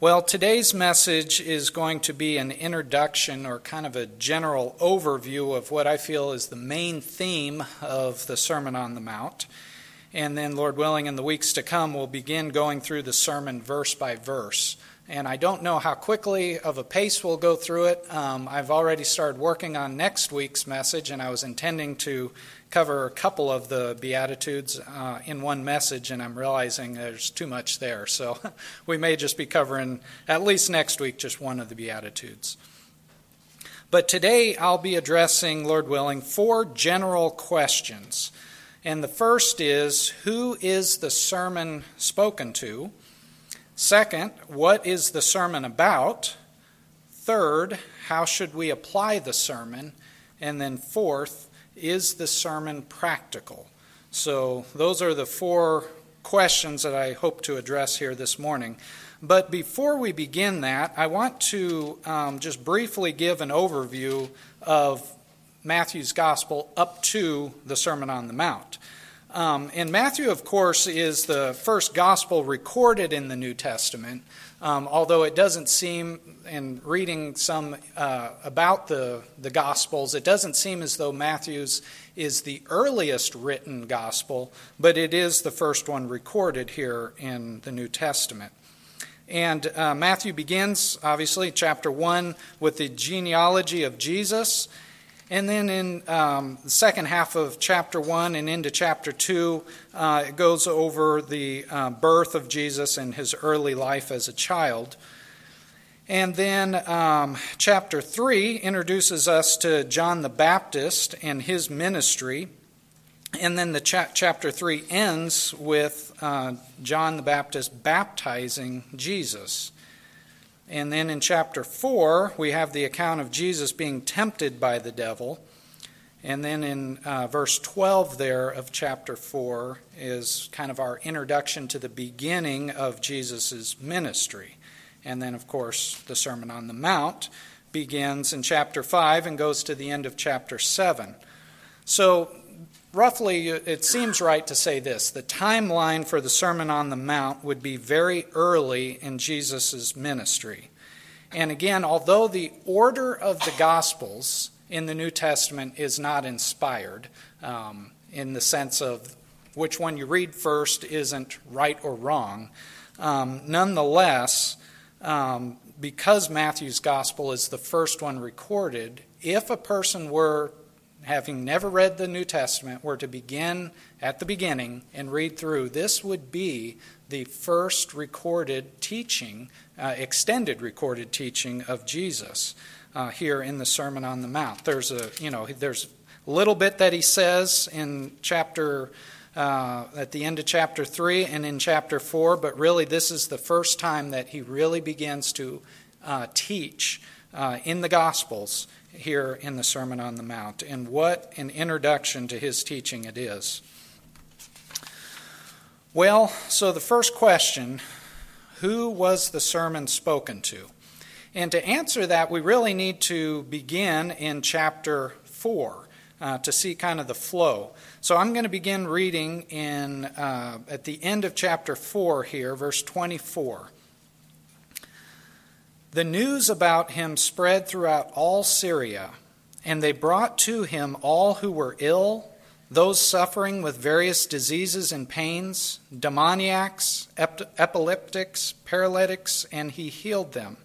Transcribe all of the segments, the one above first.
Well, today's message is going to be an introduction or kind of a general overview of what I feel is the main theme of the Sermon on the Mount. And then, Lord willing, in the weeks to come, we'll begin going through the sermon verse by verse. And I don't know how quickly of a pace we'll go through it. Um, I've already started working on next week's message, and I was intending to cover a couple of the Beatitudes uh, in one message, and I'm realizing there's too much there. So we may just be covering, at least next week, just one of the Beatitudes. But today I'll be addressing, Lord willing, four general questions. And the first is Who is the sermon spoken to? Second, what is the sermon about? Third, how should we apply the sermon? And then fourth, is the sermon practical? So, those are the four questions that I hope to address here this morning. But before we begin that, I want to um, just briefly give an overview of Matthew's Gospel up to the Sermon on the Mount. Um, and Matthew, of course, is the first gospel recorded in the New Testament, um, although it doesn't seem, in reading some uh, about the, the Gospels, it doesn't seem as though Matthew's is the earliest written gospel, but it is the first one recorded here in the New Testament. And uh, Matthew begins, obviously, chapter 1, with the genealogy of Jesus. And then in um, the second half of chapter 1 and into chapter 2, uh, it goes over the uh, birth of Jesus and his early life as a child. And then um, chapter 3 introduces us to John the Baptist and his ministry. And then the cha- chapter 3 ends with uh, John the Baptist baptizing Jesus. And then in chapter 4, we have the account of Jesus being tempted by the devil. And then in uh, verse 12 there of chapter 4 is kind of our introduction to the beginning of Jesus' ministry. And then, of course, the Sermon on the Mount begins in chapter 5 and goes to the end of chapter 7. So roughly, it seems right to say this the timeline for the Sermon on the Mount would be very early in Jesus' ministry. And again, although the order of the Gospels in the New Testament is not inspired, um, in the sense of which one you read first isn't right or wrong, um, nonetheless, um, because Matthew's Gospel is the first one recorded, if a person were having never read the New Testament, were to begin at the beginning and read through, this would be the first recorded teaching, uh, extended recorded teaching of Jesus uh, here in the Sermon on the Mount. There's a, you know, there's a little bit that he says in chapter. Uh, at the end of chapter 3 and in chapter 4, but really this is the first time that he really begins to uh, teach uh, in the Gospels here in the Sermon on the Mount. And what an introduction to his teaching it is. Well, so the first question who was the sermon spoken to? And to answer that, we really need to begin in chapter 4 uh, to see kind of the flow. So I'm going to begin reading in uh, at the end of chapter 4 here, verse 24. The news about him spread throughout all Syria, and they brought to him all who were ill, those suffering with various diseases and pains, demoniacs, epileptics, paralytics, and he healed them.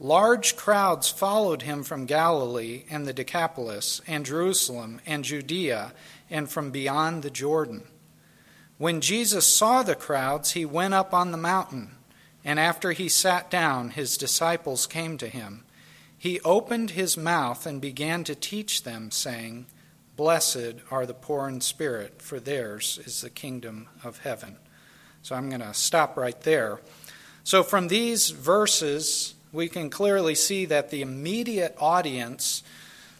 Large crowds followed him from Galilee and the Decapolis, and Jerusalem and Judea, and from beyond the Jordan. When Jesus saw the crowds, he went up on the mountain. And after he sat down, his disciples came to him. He opened his mouth and began to teach them, saying, Blessed are the poor in spirit, for theirs is the kingdom of heaven. So I'm going to stop right there. So from these verses, we can clearly see that the immediate audience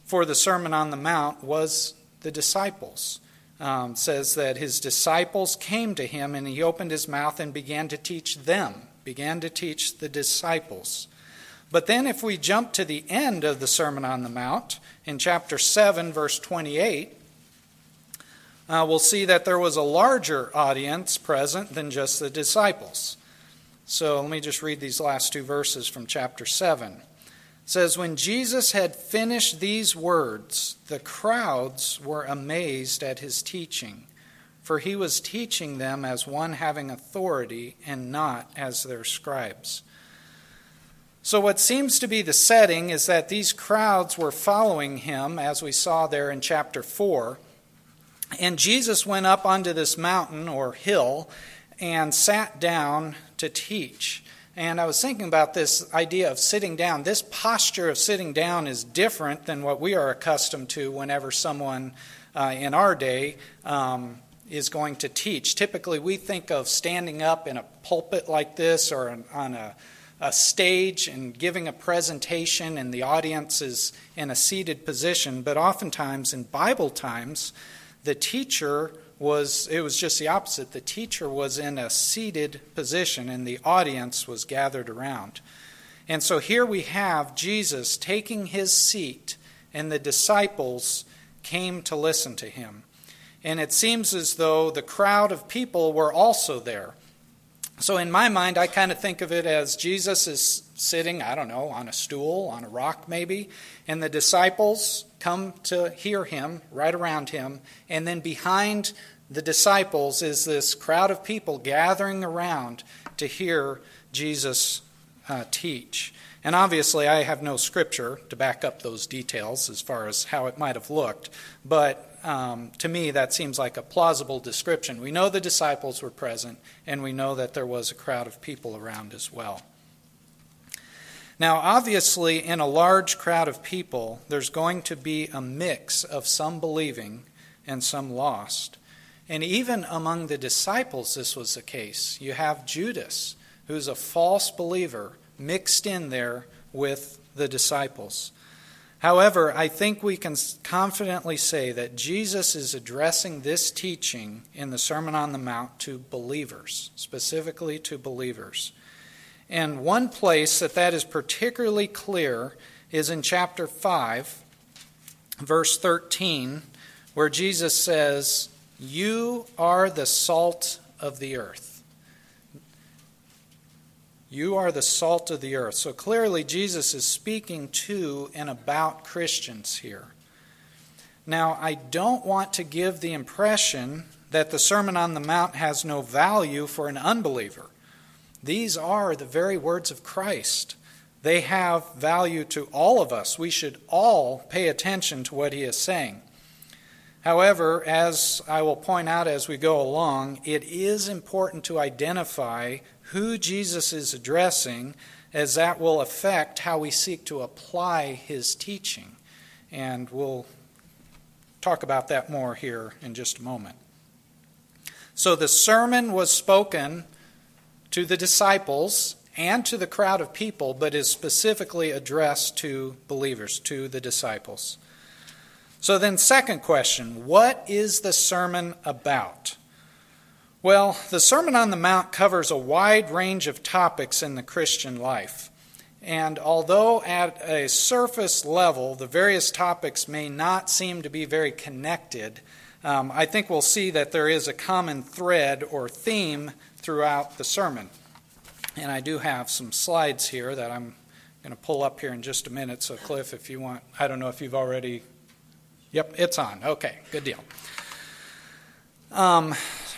for the Sermon on the Mount was the disciples. Um, says that his disciples came to him and he opened his mouth and began to teach them began to teach the disciples. But then, if we jump to the end of the Sermon on the Mount, in chapter 7, verse 28, uh, we'll see that there was a larger audience present than just the disciples. So let me just read these last two verses from chapter 7. It says, When Jesus had finished these words, the crowds were amazed at his teaching, for he was teaching them as one having authority and not as their scribes. So, what seems to be the setting is that these crowds were following him, as we saw there in chapter 4. And Jesus went up onto this mountain or hill and sat down to teach. And I was thinking about this idea of sitting down. This posture of sitting down is different than what we are accustomed to whenever someone uh, in our day um, is going to teach. Typically, we think of standing up in a pulpit like this or on a, a stage and giving a presentation, and the audience is in a seated position. But oftentimes, in Bible times, the teacher was it was just the opposite. The teacher was in a seated position and the audience was gathered around. And so here we have Jesus taking his seat and the disciples came to listen to him. And it seems as though the crowd of people were also there. So in my mind, I kind of think of it as Jesus is sitting, I don't know, on a stool, on a rock maybe, and the disciples come to hear him right around him. And then behind the disciples is this crowd of people gathering around to hear Jesus uh, teach. And obviously, I have no scripture to back up those details as far as how it might have looked. But um, to me, that seems like a plausible description. We know the disciples were present, and we know that there was a crowd of people around as well. Now, obviously, in a large crowd of people, there's going to be a mix of some believing and some lost. And even among the disciples, this was the case. You have Judas, who's a false believer, mixed in there with the disciples. However, I think we can confidently say that Jesus is addressing this teaching in the Sermon on the Mount to believers, specifically to believers. And one place that that is particularly clear is in chapter 5, verse 13, where Jesus says, You are the salt of the earth. You are the salt of the earth. So clearly, Jesus is speaking to and about Christians here. Now, I don't want to give the impression that the Sermon on the Mount has no value for an unbeliever. These are the very words of Christ. They have value to all of us. We should all pay attention to what he is saying. However, as I will point out as we go along, it is important to identify who Jesus is addressing, as that will affect how we seek to apply his teaching. And we'll talk about that more here in just a moment. So the sermon was spoken to the disciples and to the crowd of people, but is specifically addressed to believers, to the disciples. So, then, second question what is the sermon about? Well, the Sermon on the Mount covers a wide range of topics in the Christian life. And although at a surface level the various topics may not seem to be very connected, um, I think we'll see that there is a common thread or theme throughout the sermon. And I do have some slides here that I'm going to pull up here in just a minute. So, Cliff, if you want, I don't know if you've already. Yep, it's on. Okay, good deal. Um,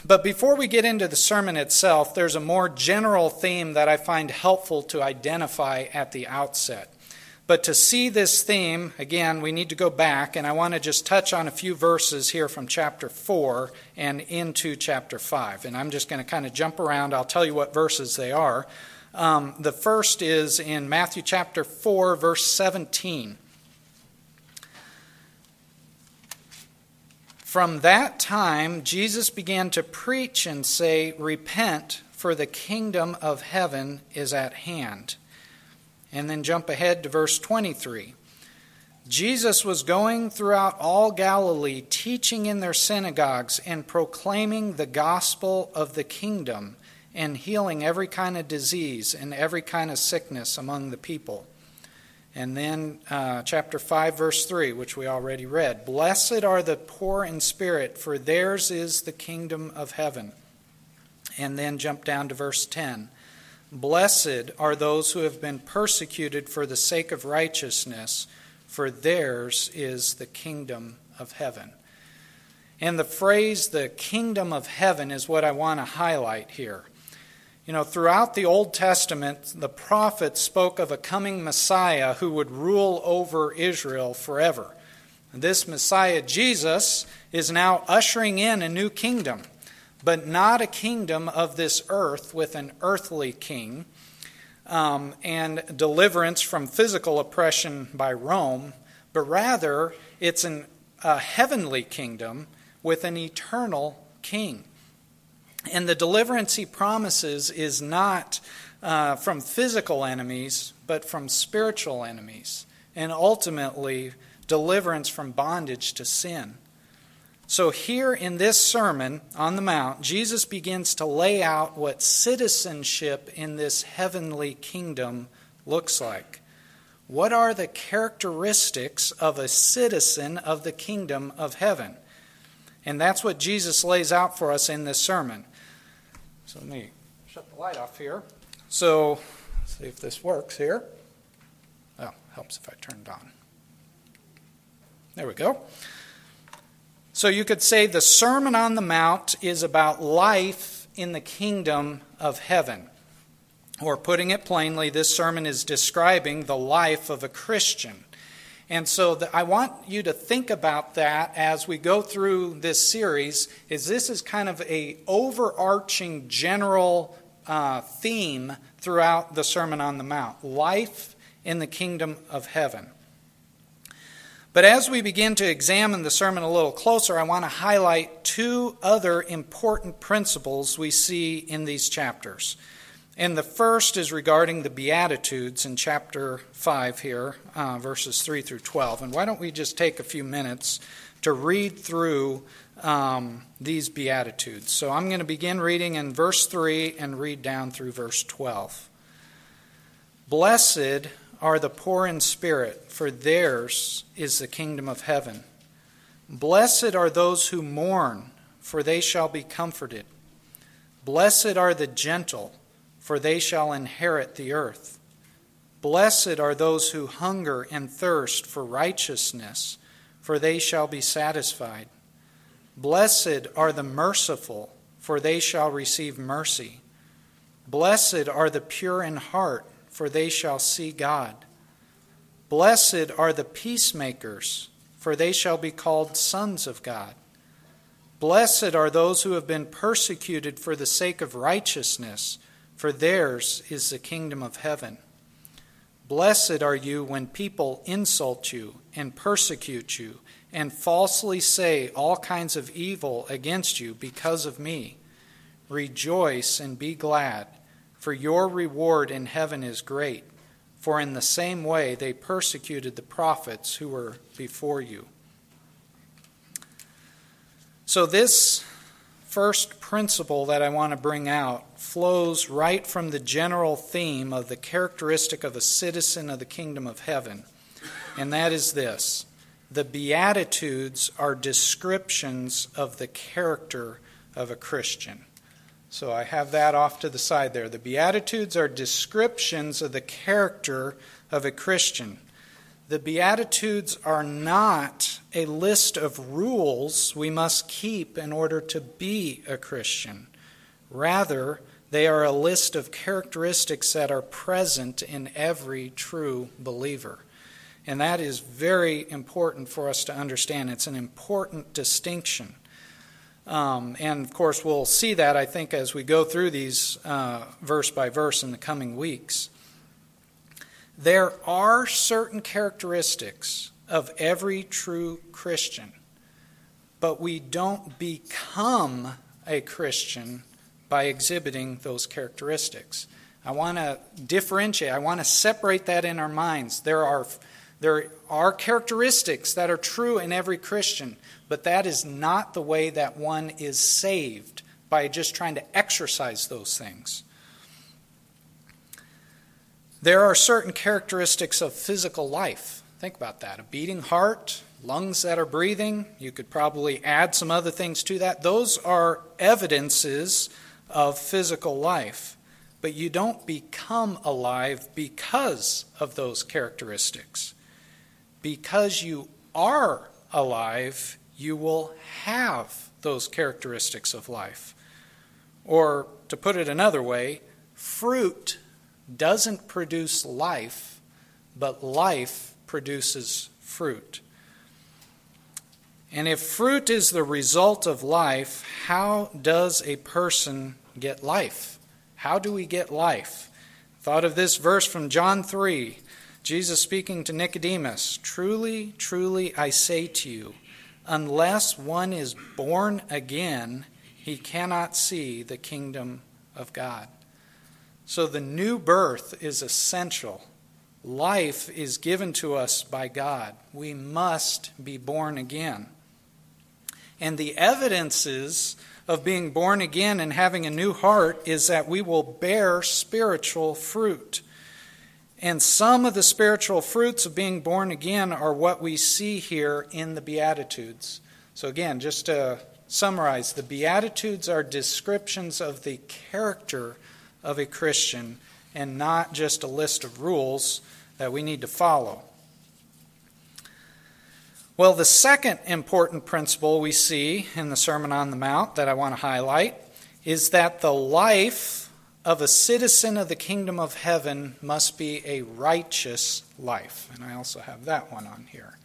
but before we get into the sermon itself, there's a more general theme that I find helpful to identify at the outset. But to see this theme, again, we need to go back, and I want to just touch on a few verses here from chapter 4 and into chapter 5. And I'm just going to kind of jump around. I'll tell you what verses they are. Um, the first is in Matthew chapter 4, verse 17. From that time, Jesus began to preach and say, Repent, for the kingdom of heaven is at hand. And then jump ahead to verse 23. Jesus was going throughout all Galilee, teaching in their synagogues and proclaiming the gospel of the kingdom and healing every kind of disease and every kind of sickness among the people. And then uh, chapter 5, verse 3, which we already read Blessed are the poor in spirit, for theirs is the kingdom of heaven. And then jump down to verse 10. Blessed are those who have been persecuted for the sake of righteousness, for theirs is the kingdom of heaven. And the phrase, the kingdom of heaven, is what I want to highlight here. You know, throughout the Old Testament, the prophets spoke of a coming Messiah who would rule over Israel forever. And This Messiah, Jesus, is now ushering in a new kingdom, but not a kingdom of this earth with an earthly king um, and deliverance from physical oppression by Rome, but rather it's an, a heavenly kingdom with an eternal king. And the deliverance he promises is not uh, from physical enemies, but from spiritual enemies, and ultimately deliverance from bondage to sin. So, here in this Sermon on the Mount, Jesus begins to lay out what citizenship in this heavenly kingdom looks like. What are the characteristics of a citizen of the kingdom of heaven? And that's what Jesus lays out for us in this sermon. So, let me shut the light off here. So, see if this works here. Oh, helps if I turn it on. There we go. So you could say the Sermon on the Mount is about life in the kingdom of heaven. Or putting it plainly, this sermon is describing the life of a Christian. And so the, I want you to think about that as we go through this series is this is kind of a overarching general uh, theme throughout the Sermon on the Mount, life in the kingdom of heaven. But as we begin to examine the sermon a little closer, I want to highlight two other important principles we see in these chapters. And the first is regarding the Beatitudes in chapter 5 here, uh, verses 3 through 12. And why don't we just take a few minutes to read through um, these Beatitudes? So I'm going to begin reading in verse 3 and read down through verse 12. Blessed are the poor in spirit, for theirs is the kingdom of heaven. Blessed are those who mourn, for they shall be comforted. Blessed are the gentle, for they shall inherit the earth. Blessed are those who hunger and thirst for righteousness, for they shall be satisfied. Blessed are the merciful, for they shall receive mercy. Blessed are the pure in heart for they shall see God. Blessed are the peacemakers, for they shall be called sons of God. Blessed are those who have been persecuted for the sake of righteousness, for theirs is the kingdom of heaven. Blessed are you when people insult you and persecute you and falsely say all kinds of evil against you because of me. Rejoice and be glad for your reward in heaven is great, for in the same way they persecuted the prophets who were before you. So, this first principle that I want to bring out flows right from the general theme of the characteristic of a citizen of the kingdom of heaven, and that is this the Beatitudes are descriptions of the character of a Christian. So I have that off to the side there. The Beatitudes are descriptions of the character of a Christian. The Beatitudes are not a list of rules we must keep in order to be a Christian. Rather, they are a list of characteristics that are present in every true believer. And that is very important for us to understand. It's an important distinction. Um, and of course, we'll see that, I think, as we go through these uh, verse by verse in the coming weeks. There are certain characteristics of every true Christian, but we don't become a Christian by exhibiting those characteristics. I want to differentiate, I want to separate that in our minds. There are, there are characteristics that are true in every Christian, but that is not the way that one is saved by just trying to exercise those things. There are certain characteristics of physical life. Think about that. A beating heart, lungs that are breathing. You could probably add some other things to that. Those are evidences of physical life. but you don't become alive because of those characteristics. Because you are alive, you will have those characteristics of life. Or, to put it another way, fruit doesn't produce life, but life produces fruit. And if fruit is the result of life, how does a person get life? How do we get life? Thought of this verse from John 3, Jesus speaking to Nicodemus Truly, truly, I say to you, unless one is born again, he cannot see the kingdom of God. So the new birth is essential. Life is given to us by God. We must be born again. And the evidences of being born again and having a new heart is that we will bear spiritual fruit. And some of the spiritual fruits of being born again are what we see here in the Beatitudes. So, again, just to summarize, the Beatitudes are descriptions of the character of a Christian and not just a list of rules that we need to follow. Well, the second important principle we see in the Sermon on the Mount that I want to highlight is that the life of a citizen of the kingdom of heaven must be a righteous life. And I also have that one on here.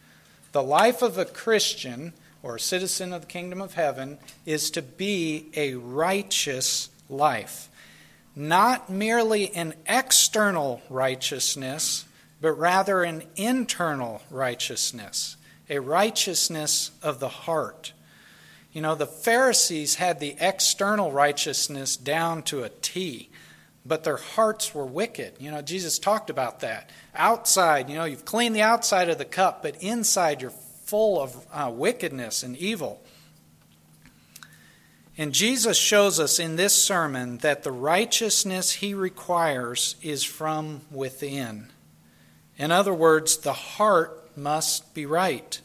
The life of a Christian or a citizen of the kingdom of heaven is to be a righteous life. Not merely an external righteousness, but rather an internal righteousness a righteousness of the heart. You know, the Pharisees had the external righteousness down to a T, but their hearts were wicked. You know, Jesus talked about that. Outside, you know, you've cleaned the outside of the cup, but inside you're full of uh, wickedness and evil. And Jesus shows us in this sermon that the righteousness he requires is from within. In other words, the heart must be right.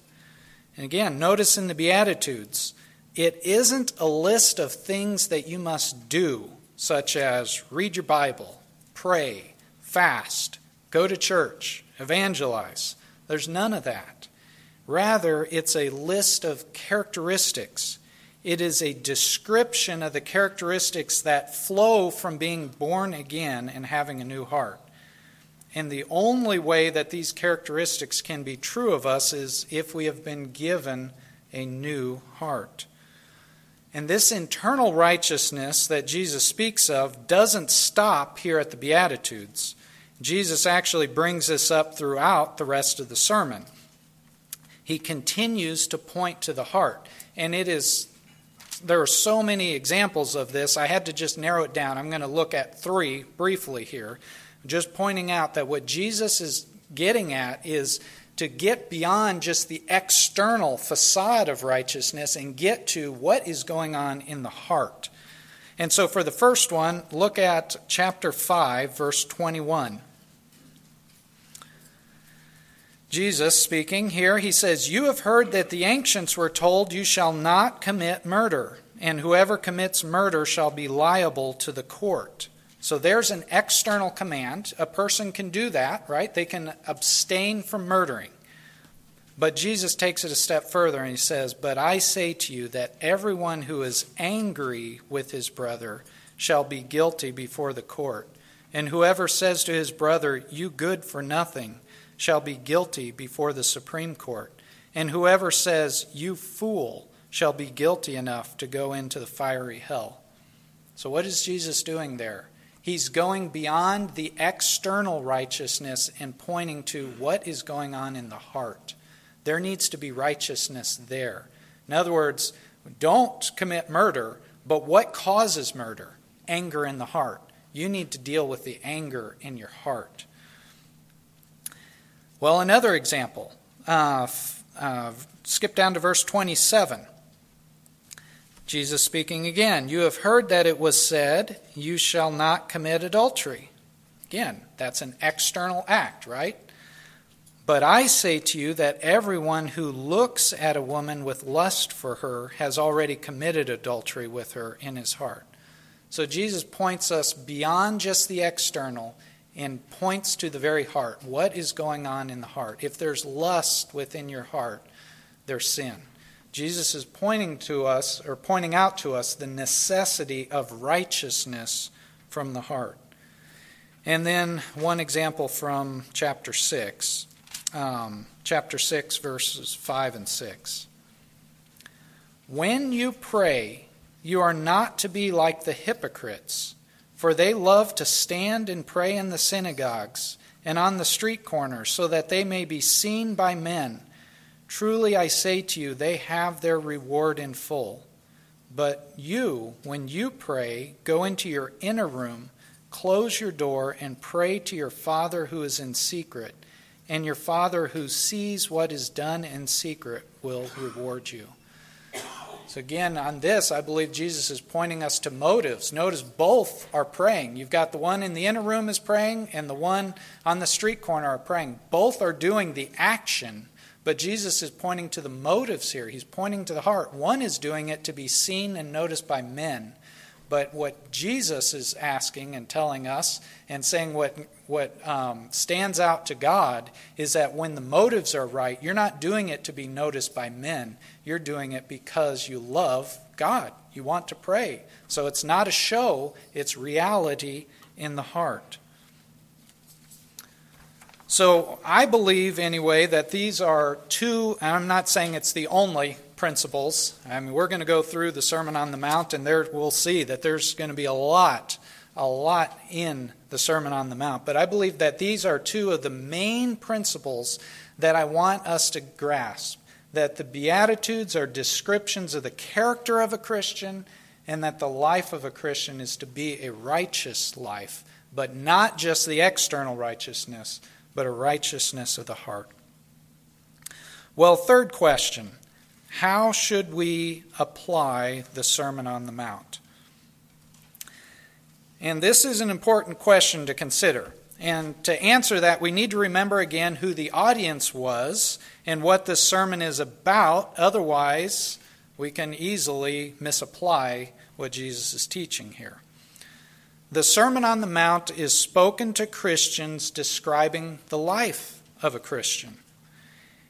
And again, notice in the Beatitudes, it isn't a list of things that you must do, such as read your Bible, pray, fast, go to church, evangelize. There's none of that. Rather, it's a list of characteristics. It is a description of the characteristics that flow from being born again and having a new heart. And the only way that these characteristics can be true of us is if we have been given a new heart. And this internal righteousness that Jesus speaks of doesn't stop here at the Beatitudes. Jesus actually brings this up throughout the rest of the sermon. He continues to point to the heart. And it is, there are so many examples of this, I had to just narrow it down. I'm going to look at three briefly here. Just pointing out that what Jesus is getting at is to get beyond just the external facade of righteousness and get to what is going on in the heart. And so, for the first one, look at chapter 5, verse 21. Jesus speaking here, he says, You have heard that the ancients were told, You shall not commit murder, and whoever commits murder shall be liable to the court. So there's an external command. A person can do that, right? They can abstain from murdering. But Jesus takes it a step further and he says, But I say to you that everyone who is angry with his brother shall be guilty before the court. And whoever says to his brother, You good for nothing, shall be guilty before the Supreme Court. And whoever says, You fool, shall be guilty enough to go into the fiery hell. So, what is Jesus doing there? He's going beyond the external righteousness and pointing to what is going on in the heart. There needs to be righteousness there. In other words, don't commit murder, but what causes murder? Anger in the heart. You need to deal with the anger in your heart. Well, another example. Uh, uh, skip down to verse 27. Jesus speaking again, You have heard that it was said, You shall not commit adultery. Again, that's an external act, right? But I say to you that everyone who looks at a woman with lust for her has already committed adultery with her in his heart. So Jesus points us beyond just the external and points to the very heart. What is going on in the heart? If there's lust within your heart, there's sin. Jesus is pointing to us, or pointing out to us, the necessity of righteousness from the heart. And then one example from chapter 6, um, chapter 6, verses 5 and 6. When you pray, you are not to be like the hypocrites, for they love to stand and pray in the synagogues and on the street corners, so that they may be seen by men. Truly I say to you, they have their reward in full. But you, when you pray, go into your inner room, close your door, and pray to your Father who is in secret. And your Father who sees what is done in secret will reward you. So, again, on this, I believe Jesus is pointing us to motives. Notice both are praying. You've got the one in the inner room is praying, and the one on the street corner are praying. Both are doing the action, but Jesus is pointing to the motives here. He's pointing to the heart. One is doing it to be seen and noticed by men. But what Jesus is asking and telling us and saying what, what um, stands out to God is that when the motives are right, you're not doing it to be noticed by men. You're doing it because you love God. You want to pray. So it's not a show, it's reality in the heart. So I believe, anyway, that these are two, and I'm not saying it's the only principles. I mean, we're going to go through the Sermon on the Mount, and there we'll see that there's going to be a lot, a lot in the Sermon on the Mount. But I believe that these are two of the main principles that I want us to grasp. That the Beatitudes are descriptions of the character of a Christian, and that the life of a Christian is to be a righteous life, but not just the external righteousness, but a righteousness of the heart. Well, third question how should we apply the Sermon on the Mount? And this is an important question to consider. And to answer that, we need to remember again who the audience was and what this sermon is about. Otherwise, we can easily misapply what Jesus is teaching here. The Sermon on the Mount is spoken to Christians describing the life of a Christian.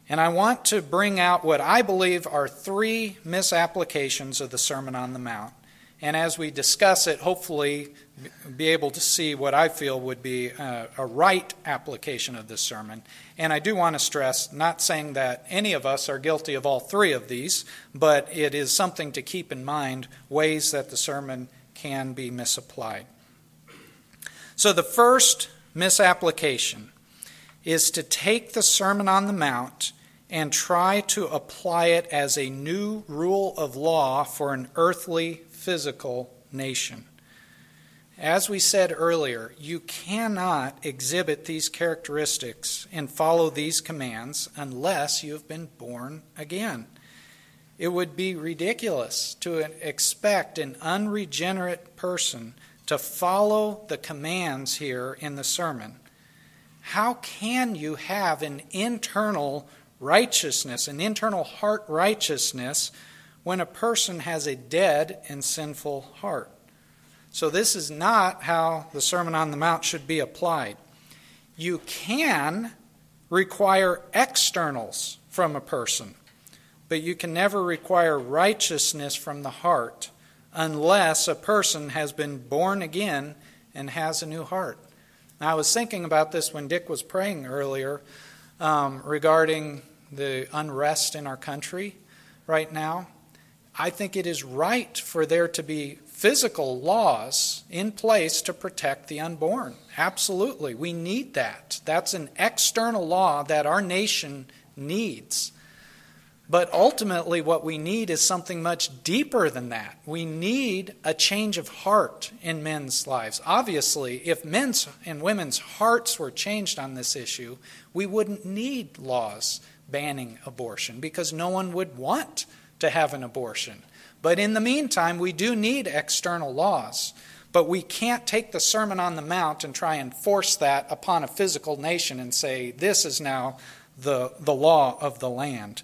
And I want to bring out what I believe are three misapplications of the Sermon on the Mount. And as we discuss it, hopefully be able to see what I feel would be a, a, right application of this sermon. And I do want to stress, not saying that any of us are guilty of all three of these, but it is something to keep in mind ways that the sermon can be misapplied. So the first misapplication is to take the Sermon on the Mount and try to apply it as a new rule of law for an earthly, physical nation. As we said earlier, you cannot exhibit these characteristics and follow these commands unless you have been born again. It would be ridiculous to expect an unregenerate person to follow the commands here in the sermon. How can you have an internal righteousness, an internal heart righteousness, when a person has a dead and sinful heart. So, this is not how the Sermon on the Mount should be applied. You can require externals from a person, but you can never require righteousness from the heart unless a person has been born again and has a new heart. Now, I was thinking about this when Dick was praying earlier um, regarding the unrest in our country right now. I think it is right for there to be physical laws in place to protect the unborn. Absolutely. We need that. That's an external law that our nation needs. But ultimately, what we need is something much deeper than that. We need a change of heart in men's lives. Obviously, if men's and women's hearts were changed on this issue, we wouldn't need laws banning abortion because no one would want to have an abortion. But in the meantime, we do need external laws. But we can't take the Sermon on the Mount and try and force that upon a physical nation and say, this is now the, the law of the land.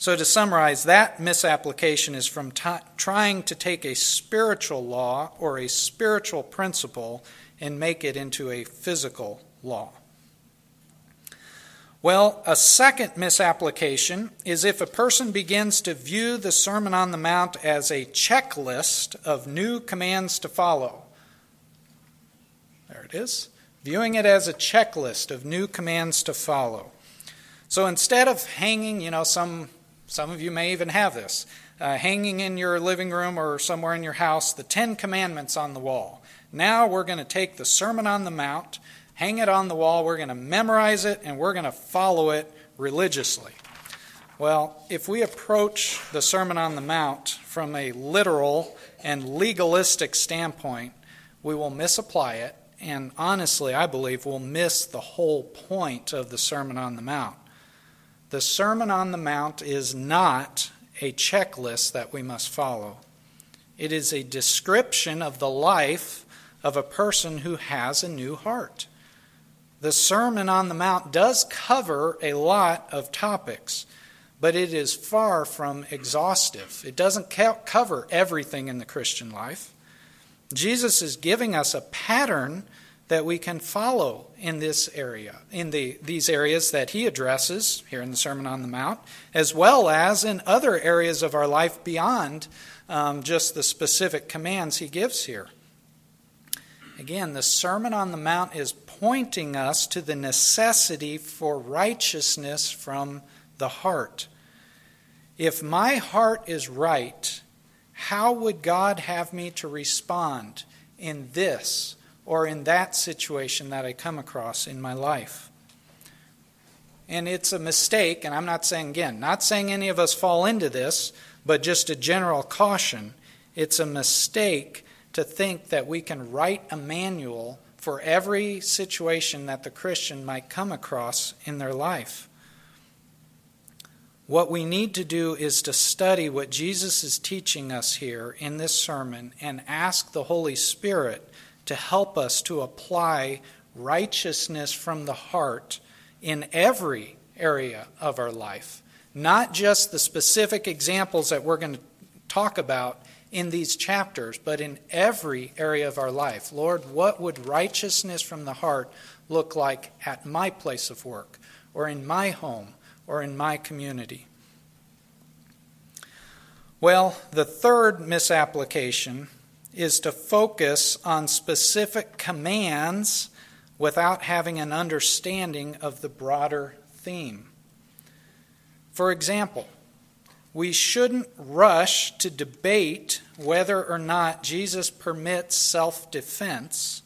So, to summarize, that misapplication is from t- trying to take a spiritual law or a spiritual principle and make it into a physical law. Well, a second misapplication is if a person begins to view the Sermon on the Mount as a checklist of new commands to follow. There it is. Viewing it as a checklist of new commands to follow. So instead of hanging, you know, some some of you may even have this, uh, hanging in your living room or somewhere in your house, the Ten Commandments on the wall. Now we're going to take the Sermon on the Mount, hang it on the wall, we're going to memorize it, and we're going to follow it religiously. Well, if we approach the Sermon on the Mount from a literal and legalistic standpoint, we will misapply it, and honestly, I believe we'll miss the whole point of the Sermon on the Mount. The Sermon on the Mount is not a checklist that we must follow. It is a description of the life of a person who has a new heart. The Sermon on the Mount does cover a lot of topics, but it is far from exhaustive. It doesn't cover everything in the Christian life. Jesus is giving us a pattern that we can follow in this area, in the, these areas that he addresses here in the Sermon on the Mount, as well as in other areas of our life beyond um, just the specific commands he gives here. Again, the Sermon on the Mount is pointing us to the necessity for righteousness from the heart. If my heart is right, how would God have me to respond in this or in that situation that I come across in my life. And it's a mistake, and I'm not saying, again, not saying any of us fall into this, but just a general caution. It's a mistake to think that we can write a manual for every situation that the Christian might come across in their life. What we need to do is to study what Jesus is teaching us here in this sermon and ask the Holy Spirit to help us to apply righteousness from the heart in every area of our life, not just the specific examples that we're going to talk about in these chapters, but in every area of our life. Lord, what would righteousness from the heart look like at my place of work, or in my home, or in my community? Well, the third misapplication is to focus on specific commands without having an understanding of the broader theme. For example, we shouldn't rush to debate whether or not Jesus permits self defense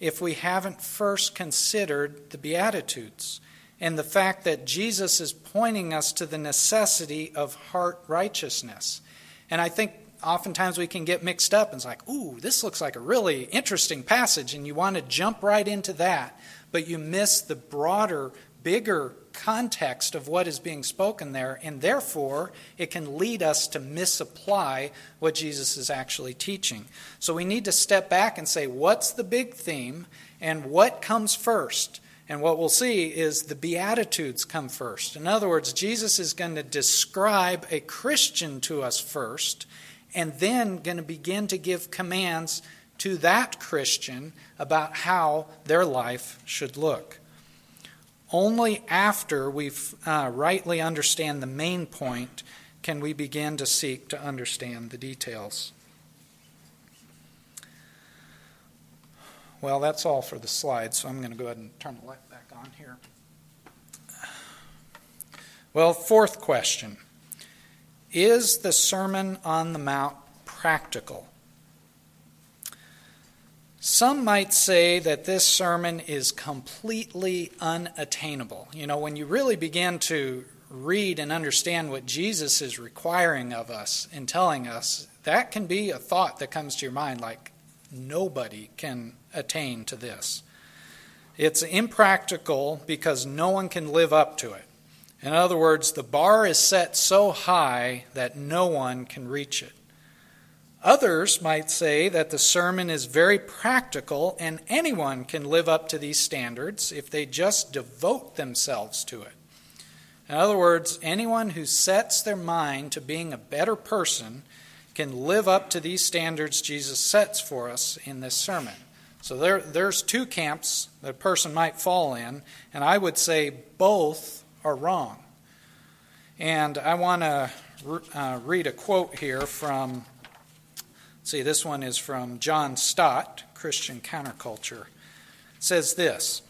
if we haven't first considered the Beatitudes and the fact that Jesus is pointing us to the necessity of heart righteousness. And I think oftentimes we can get mixed up and it's like, ooh, this looks like a really interesting passage, and you want to jump right into that, but you miss the broader, bigger context of what is being spoken there, and therefore it can lead us to misapply what Jesus is actually teaching. So we need to step back and say, what's the big theme, and what comes first? And what we'll see is the Beatitudes come first. In other words, Jesus is going to describe a Christian to us first, and then going to begin to give commands to that Christian about how their life should look. Only after we uh, rightly understand the main point can we begin to seek to understand the details. Well, that's all for the slide, so I'm going to go ahead and turn the light back on here. Well, fourth question is the Sermon on the Mount practical? Some might say that this sermon is completely unattainable. You know, when you really begin to read and understand what Jesus is requiring of us and telling us, that can be a thought that comes to your mind like, nobody can attain to this. It's impractical because no one can live up to it. In other words, the bar is set so high that no one can reach it. Others might say that the sermon is very practical and anyone can live up to these standards if they just devote themselves to it. In other words, anyone who sets their mind to being a better person can live up to these standards Jesus sets for us in this sermon. So there, there's two camps that a person might fall in, and I would say both are wrong. And I want to uh, read a quote here from, see, this one is from John Stott, Christian Counterculture. It says this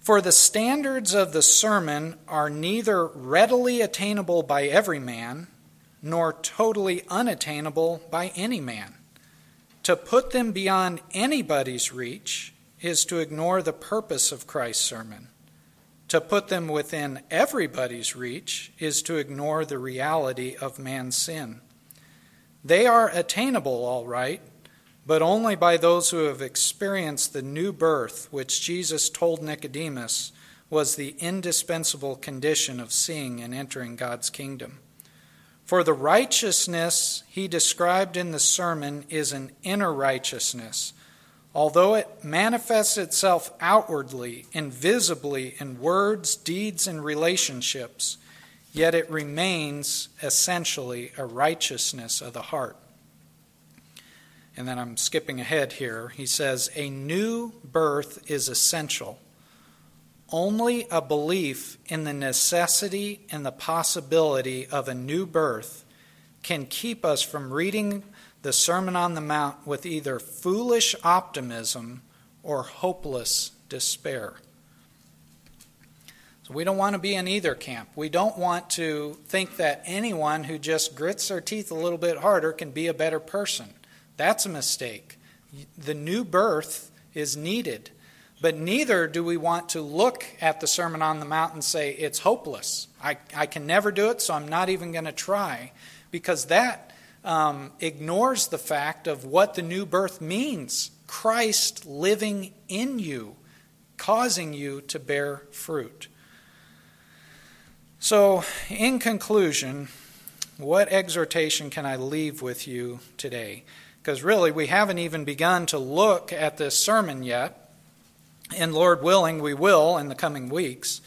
For the standards of the sermon are neither readily attainable by every man, nor totally unattainable by any man. To put them beyond anybody's reach is to ignore the purpose of Christ's sermon. To put them within everybody's reach is to ignore the reality of man's sin. They are attainable, all right, but only by those who have experienced the new birth which Jesus told Nicodemus was the indispensable condition of seeing and entering God's kingdom. For the righteousness he described in the sermon is an inner righteousness. Although it manifests itself outwardly, invisibly in words, deeds, and relationships, yet it remains essentially a righteousness of the heart. And then I'm skipping ahead here. He says, A new birth is essential. Only a belief in the necessity and the possibility of a new birth can keep us from reading the Sermon on the Mount with either foolish optimism or hopeless despair. So we don't want to be in either camp. We don't want to think that anyone who just grits their teeth a little bit harder can be a better person. That's a mistake. The new birth is needed. But neither do we want to look at the Sermon on the Mount and say, it's hopeless. I, I can never do it, so I'm not even going to try. Because that um, ignores the fact of what the new birth means Christ living in you, causing you to bear fruit. So, in conclusion, what exhortation can I leave with you today? Because really, we haven't even begun to look at this sermon yet. And Lord willing, we will in the coming weeks.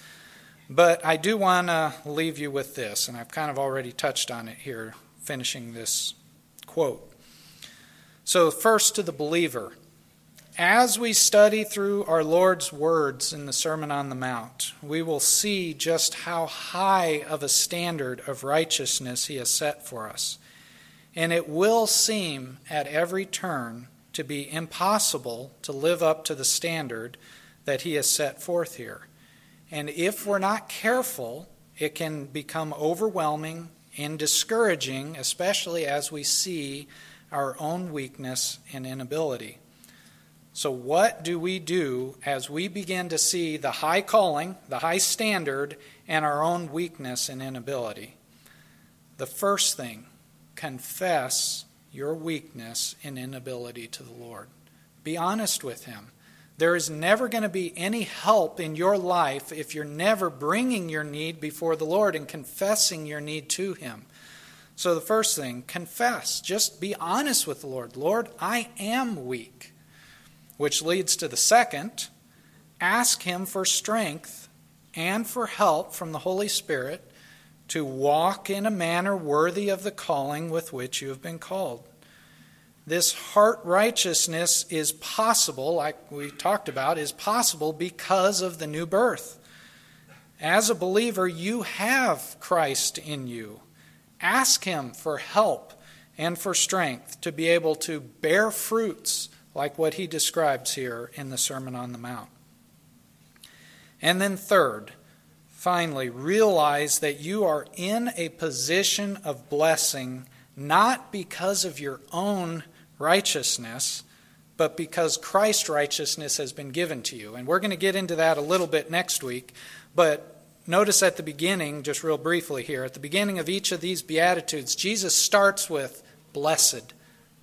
But I do want to leave you with this, and I've kind of already touched on it here, finishing this quote. So, first to the believer. As we study through our Lord's words in the Sermon on the Mount, we will see just how high of a standard of righteousness He has set for us. And it will seem at every turn to be impossible to live up to the standard that he has set forth here. And if we're not careful, it can become overwhelming and discouraging, especially as we see our own weakness and inability. So, what do we do as we begin to see the high calling, the high standard, and our own weakness and inability? The first thing, confess your weakness and inability to the Lord. Be honest with Him. There is never going to be any help in your life if you're never bringing your need before the Lord and confessing your need to Him. So, the first thing, confess. Just be honest with the Lord. Lord, I am weak. Which leads to the second, ask Him for strength and for help from the Holy Spirit to walk in a manner worthy of the calling with which you have been called. This heart righteousness is possible, like we talked about, is possible because of the new birth. As a believer, you have Christ in you. Ask Him for help and for strength to be able to bear fruits like what He describes here in the Sermon on the Mount. And then, third, Finally, realize that you are in a position of blessing not because of your own righteousness, but because Christ's righteousness has been given to you. And we're going to get into that a little bit next week. But notice at the beginning, just real briefly here, at the beginning of each of these Beatitudes, Jesus starts with, Blessed.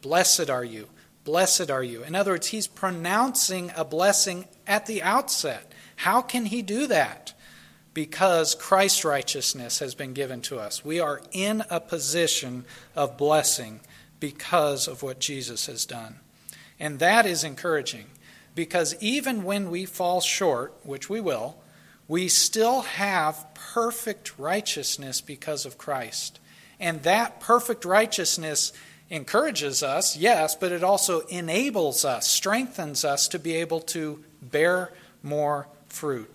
Blessed are you. Blessed are you. In other words, he's pronouncing a blessing at the outset. How can he do that? because Christ's righteousness has been given to us. We are in a position of blessing because of what Jesus has done. And that is encouraging because even when we fall short, which we will, we still have perfect righteousness because of Christ. And that perfect righteousness encourages us, yes, but it also enables us, strengthens us to be able to bear more fruit.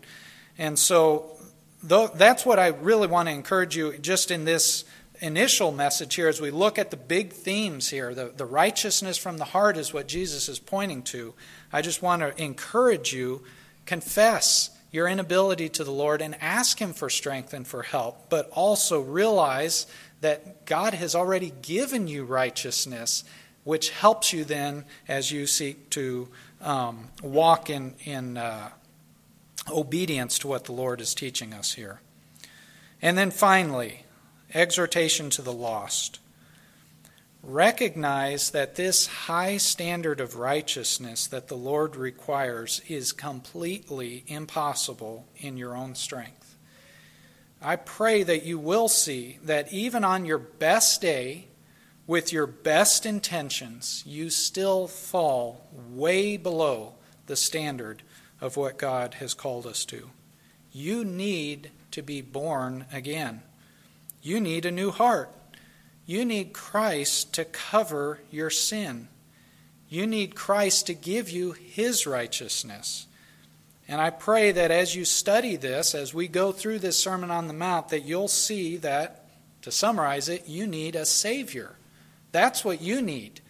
And so that's what I really want to encourage you just in this initial message here as we look at the big themes here. The, the righteousness from the heart is what Jesus is pointing to. I just want to encourage you confess your inability to the Lord and ask Him for strength and for help, but also realize that God has already given you righteousness, which helps you then as you seek to um, walk in, in uh, obedience to what the Lord is teaching us here. And then finally, exhortation to the lost. Recognize that this high standard of righteousness that the Lord requires is completely impossible in your own strength. I pray that you will see that even on your best day, with your best intentions, you still fall way below the standard of what God has called us to. You need to be born again. You need a new heart. You need Christ to cover your sin. You need Christ to give you his righteousness. And I pray that as you study this, as we go through this Sermon on the Mount, that you'll see that, to summarize it, you need a Savior. That's what you need.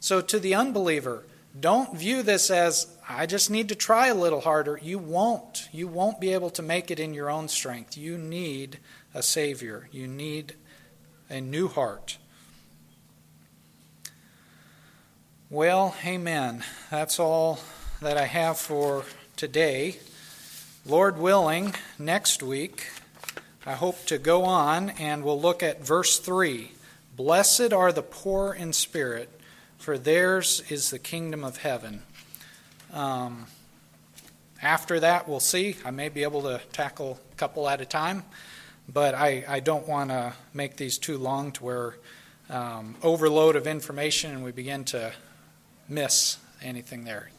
So, to the unbeliever, don't view this as, I just need to try a little harder. You won't. You won't be able to make it in your own strength. You need a Savior. You need a new heart. Well, amen. That's all that I have for today. Lord willing, next week, I hope to go on and we'll look at verse 3. Blessed are the poor in spirit, for theirs is the kingdom of heaven. Um, after that, we'll see. I may be able to tackle a couple at a time, but I, I don't want to make these too long to where um, overload of information and we begin to miss anything there.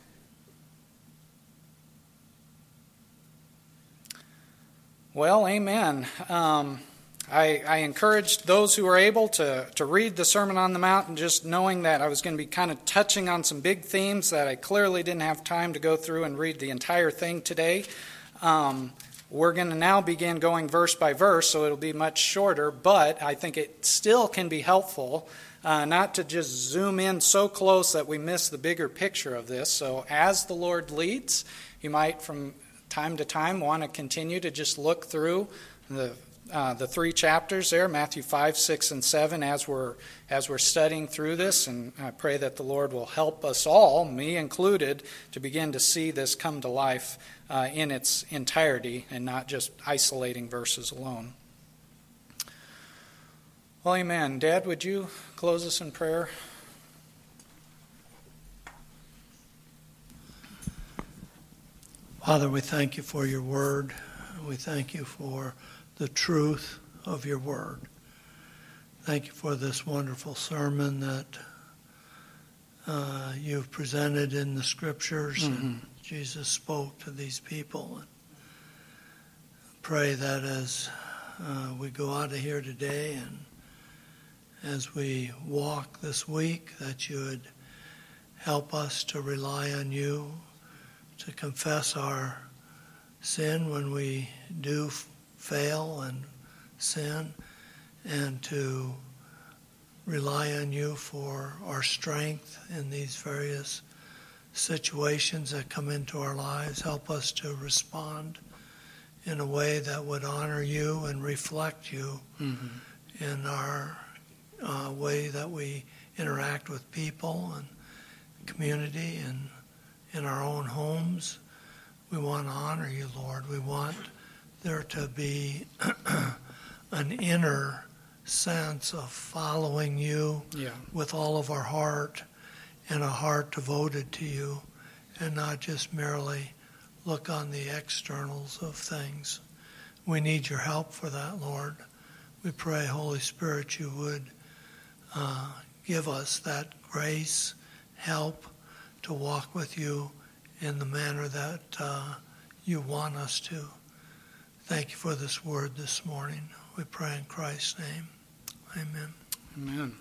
Well, amen. Um, I, I encouraged those who were able to, to read the Sermon on the Mount and just knowing that I was going to be kind of touching on some big themes that I clearly didn't have time to go through and read the entire thing today. Um, we're going to now begin going verse by verse, so it'll be much shorter, but I think it still can be helpful uh, not to just zoom in so close that we miss the bigger picture of this. So, as the Lord leads, you might from time to time want to continue to just look through the uh, the three chapters there, Matthew 5, 6, and 7, as we're, as we're studying through this. And I pray that the Lord will help us all, me included, to begin to see this come to life uh, in its entirety and not just isolating verses alone. Well, amen. Dad, would you close us in prayer? Father, we thank you for your word. We thank you for the truth of your word. Thank you for this wonderful sermon that uh, you've presented in the scriptures mm-hmm. and Jesus spoke to these people. And pray that as uh, we go out of here today and as we walk this week, that you would help us to rely on you, to confess our sin when we do fail and sin, and to rely on you for our strength in these various situations that come into our lives. Help us to respond in a way that would honor you and reflect you mm-hmm. in our uh, way that we interact with people and community and in our own homes. We want to honor you, Lord. We want there to be an inner sense of following you yeah. with all of our heart and a heart devoted to you and not just merely look on the externals of things. We need your help for that, Lord. We pray, Holy Spirit, you would uh, give us that grace, help to walk with you in the manner that uh, you want us to. Thank you for this word this morning. We pray in Christ's name. Amen. Amen.